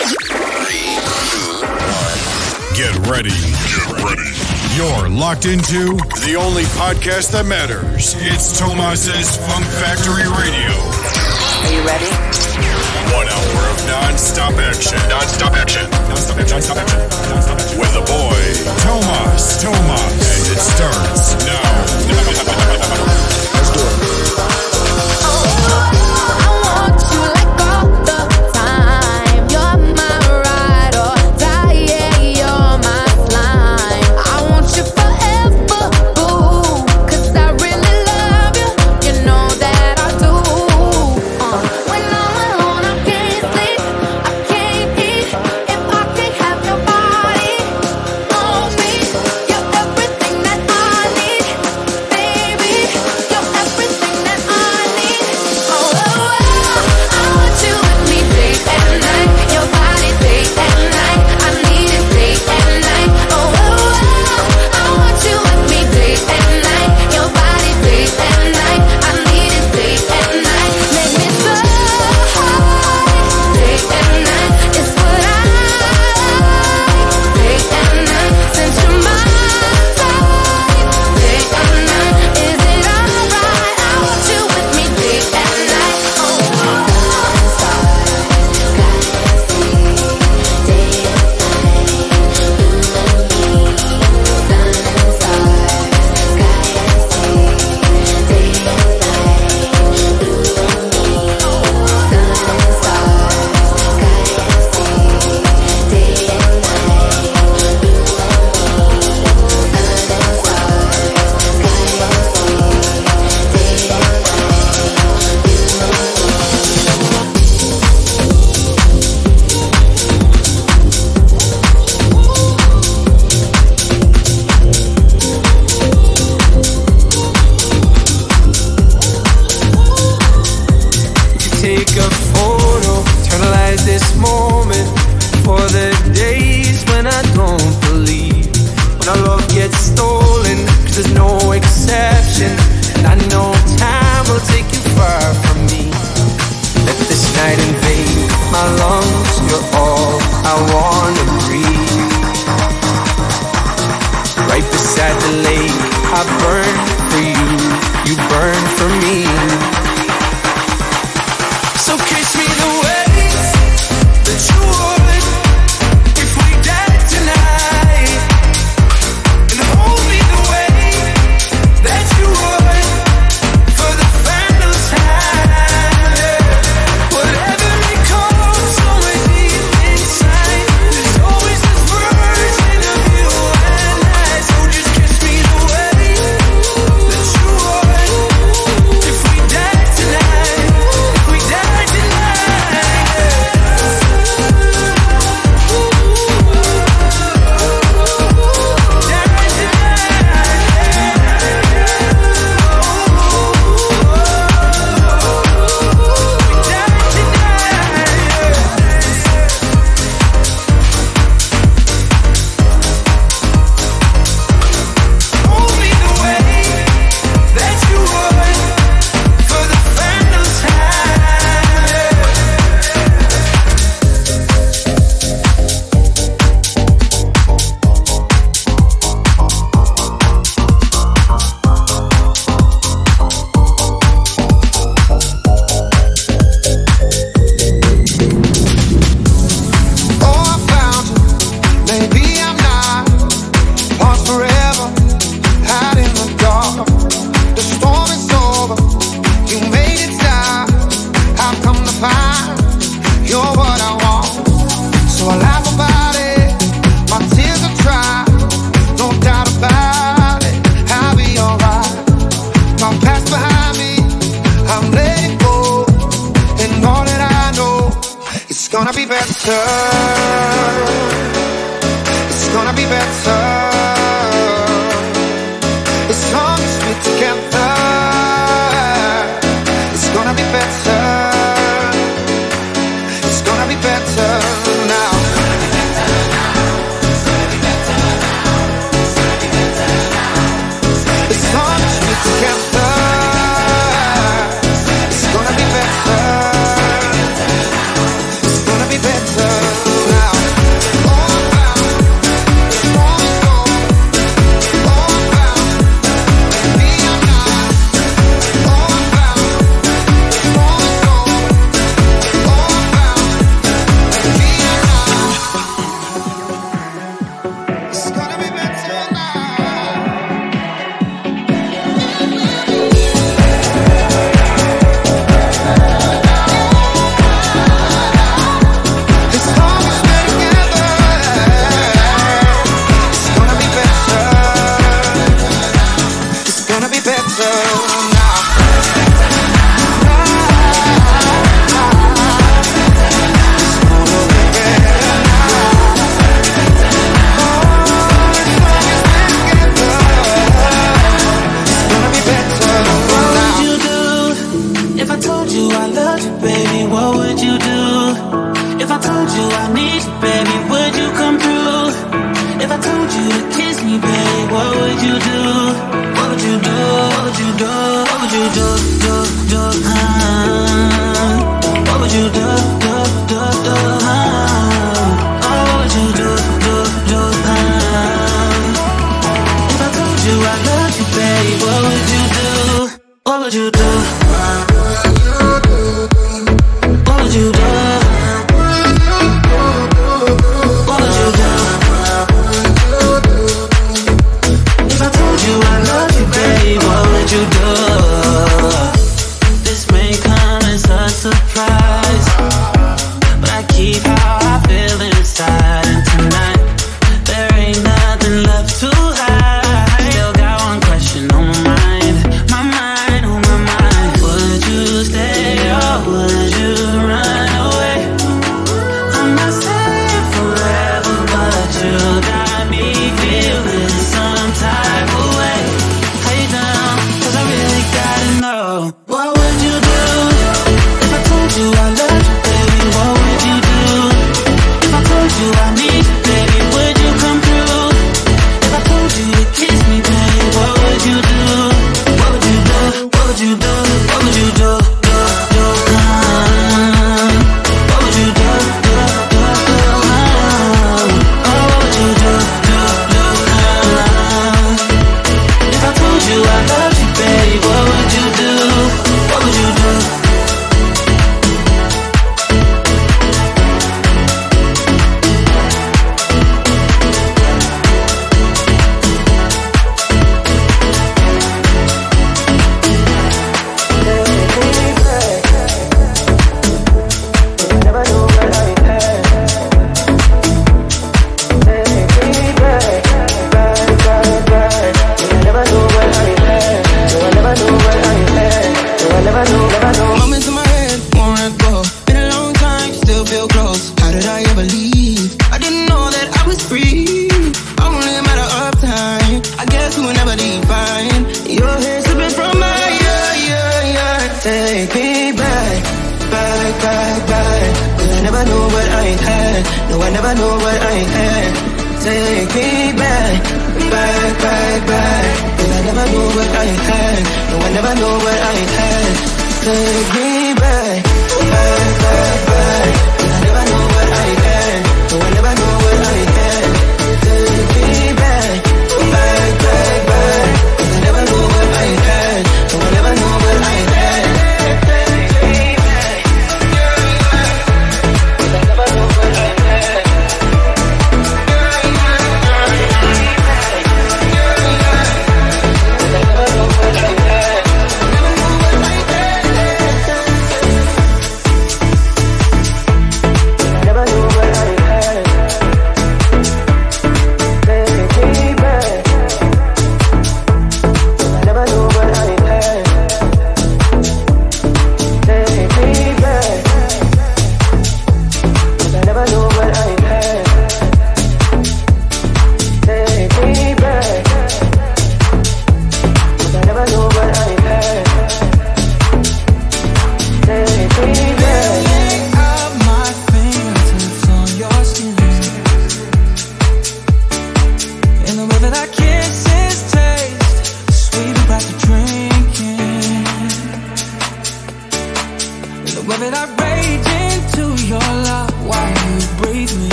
Get ready. Get ready. You're locked into the only podcast that matters. It's Tomas's Funk Factory Radio. Are you ready? One hour of non-stop action. Non-stop action. Non-stop action. Non-stop action. Non-stop action. With the boy, Tomas. Tomas. And it starts now. Let's do it. you I loved you, baby, what would you do? If I told you I need you, baby, would you come through? If I told you to kiss me, baby, what would you do? What would you do? What would you do? What would you do? Do do? Uh, what would you do? Do do do? Uh, oh, what would you do? Do do? Uh, if I told you I love you, baby, what would you do? What would you do?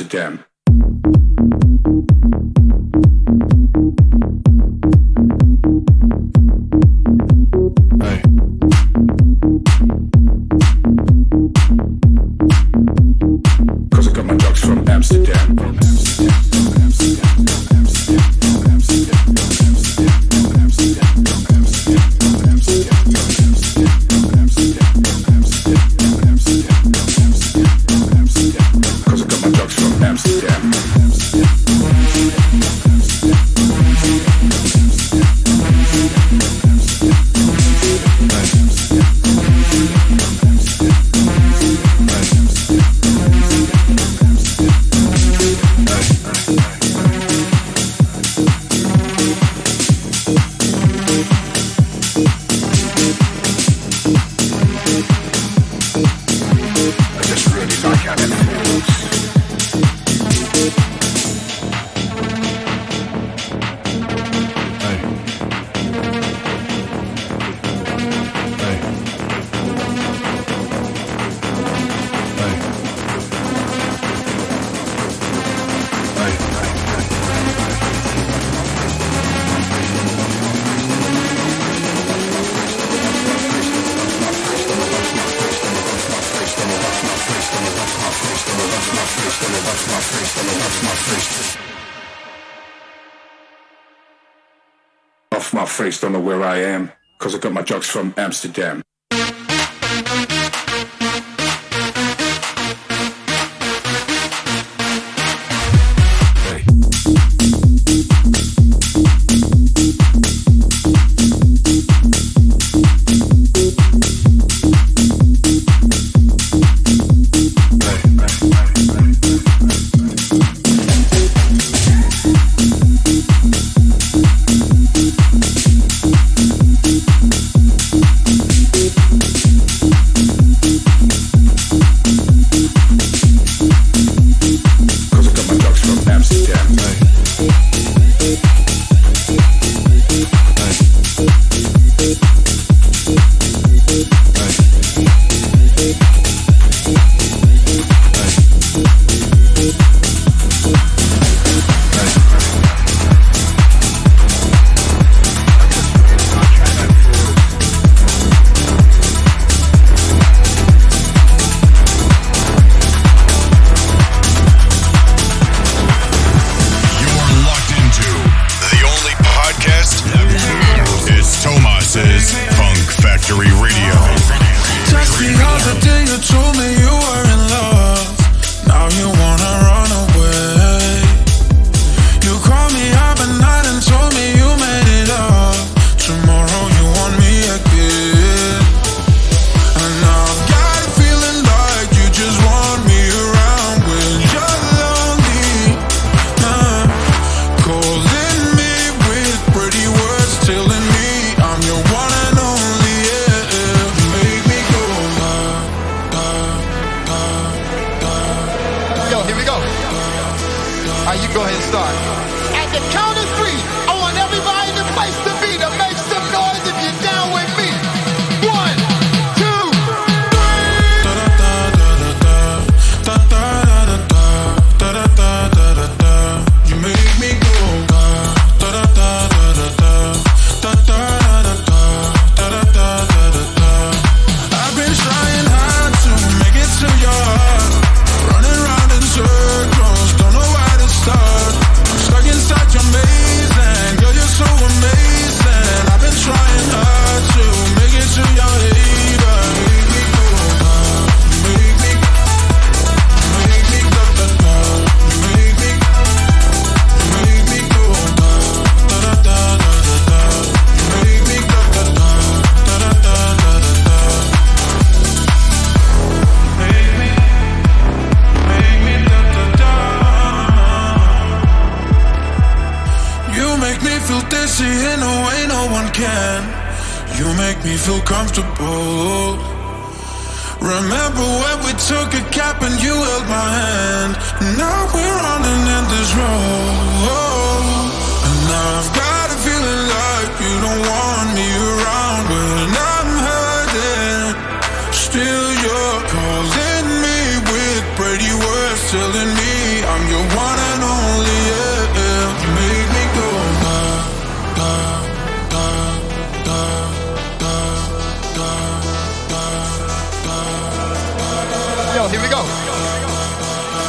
Amsterdam. Amsterdam.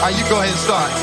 Right, you go ahead and start.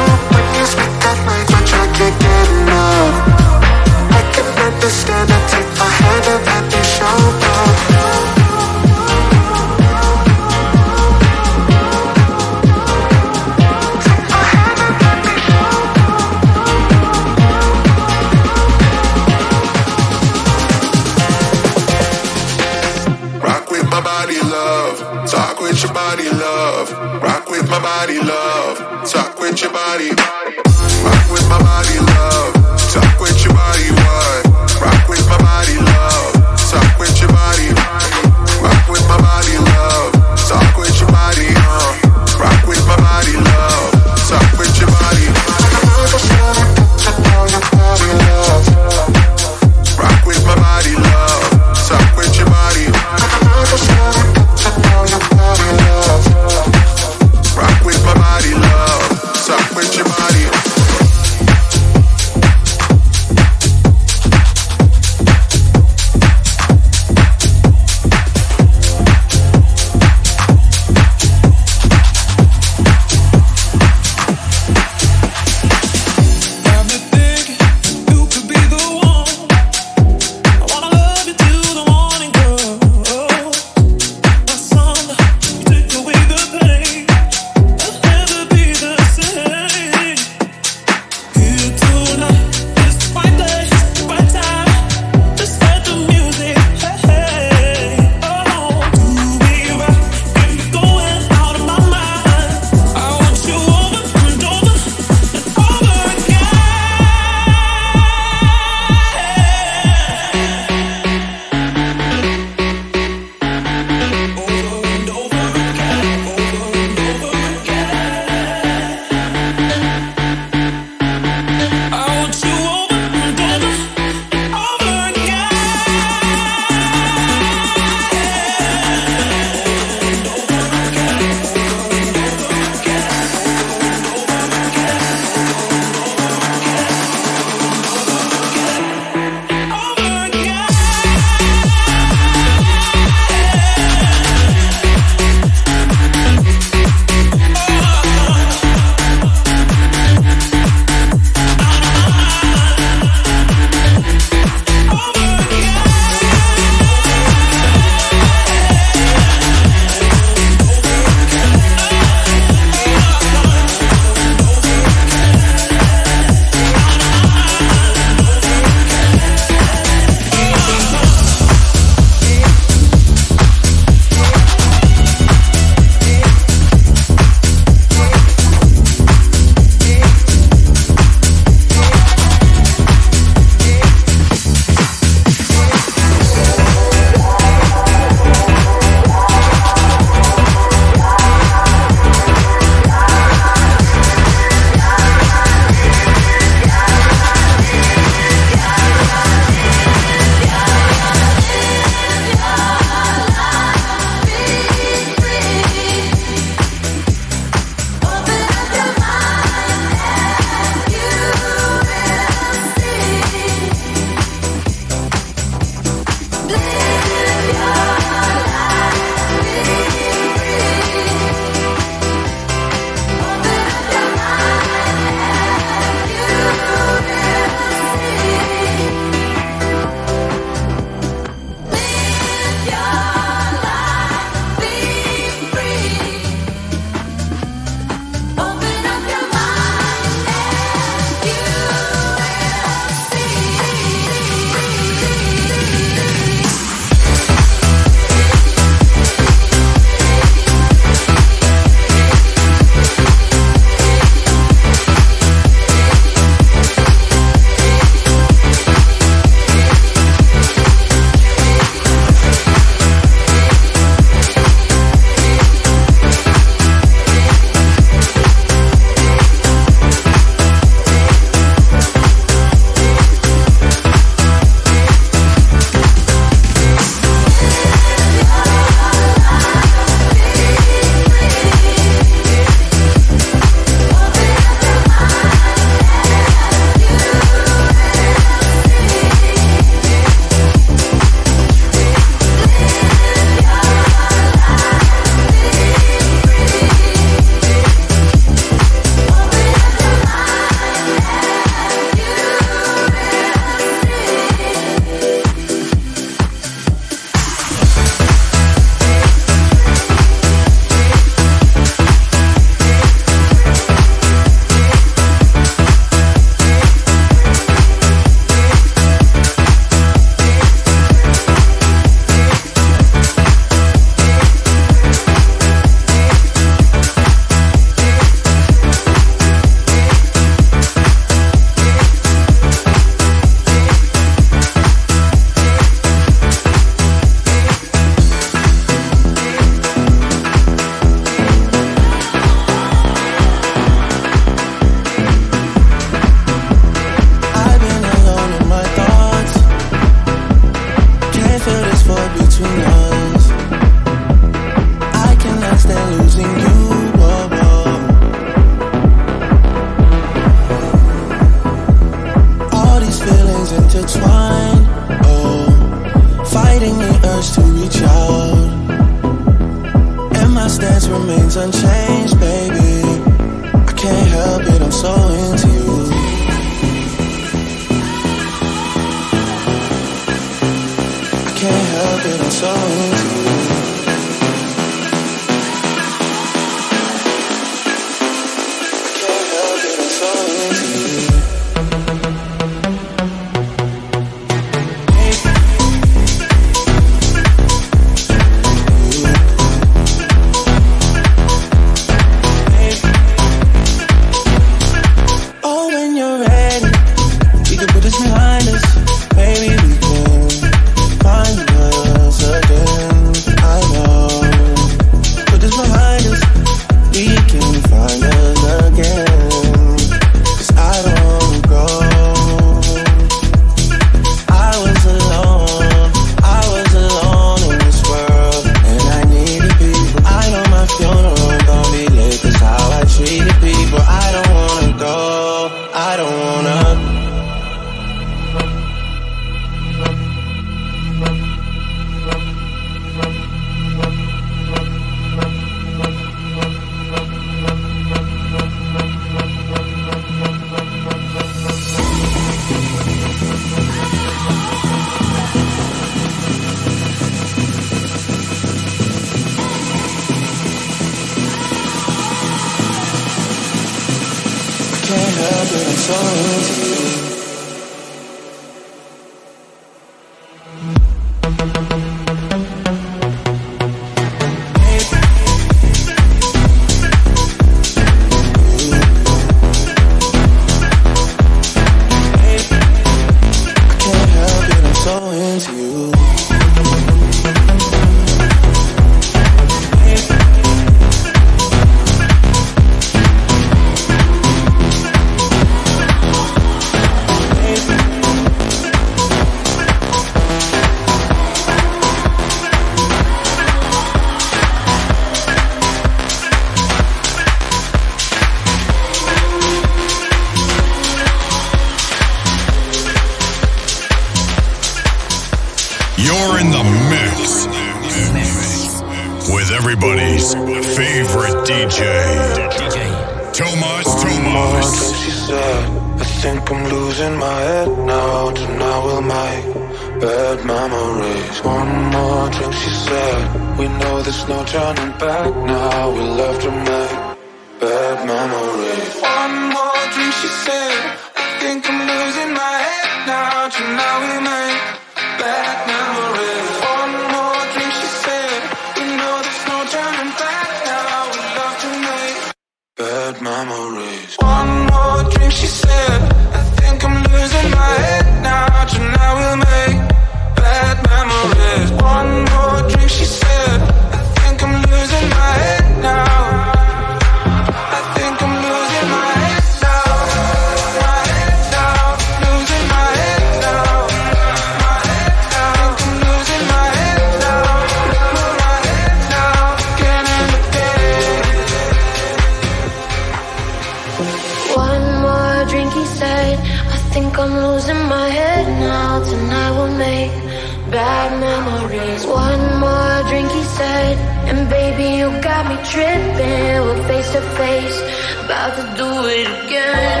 bad memories. One more drink, he said, and baby, you got me tripping. We're face to face, about to do it again,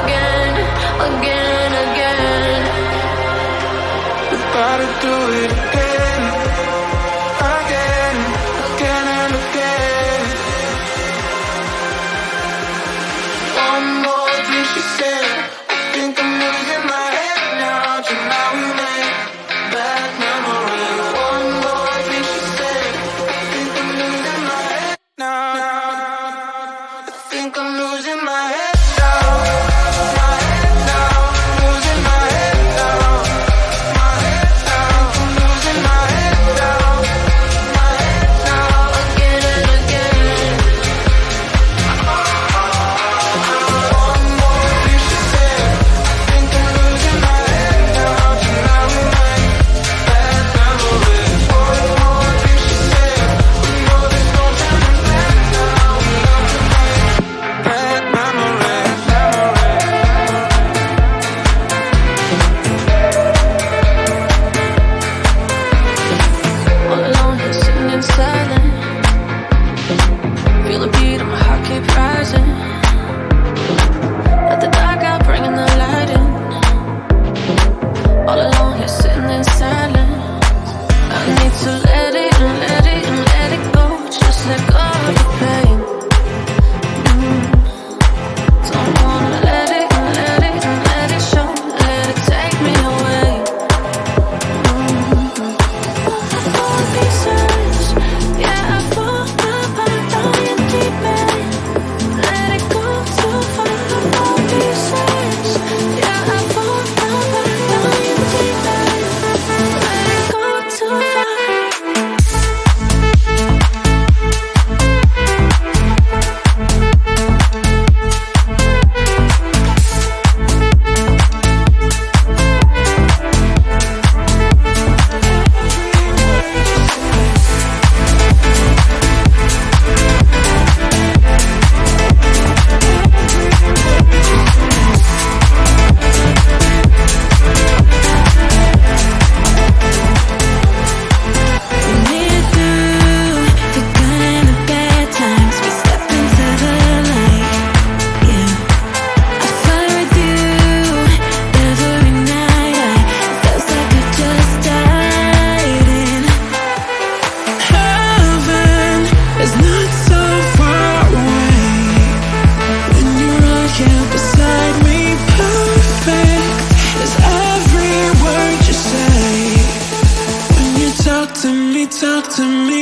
again, again, again. About to do it to me.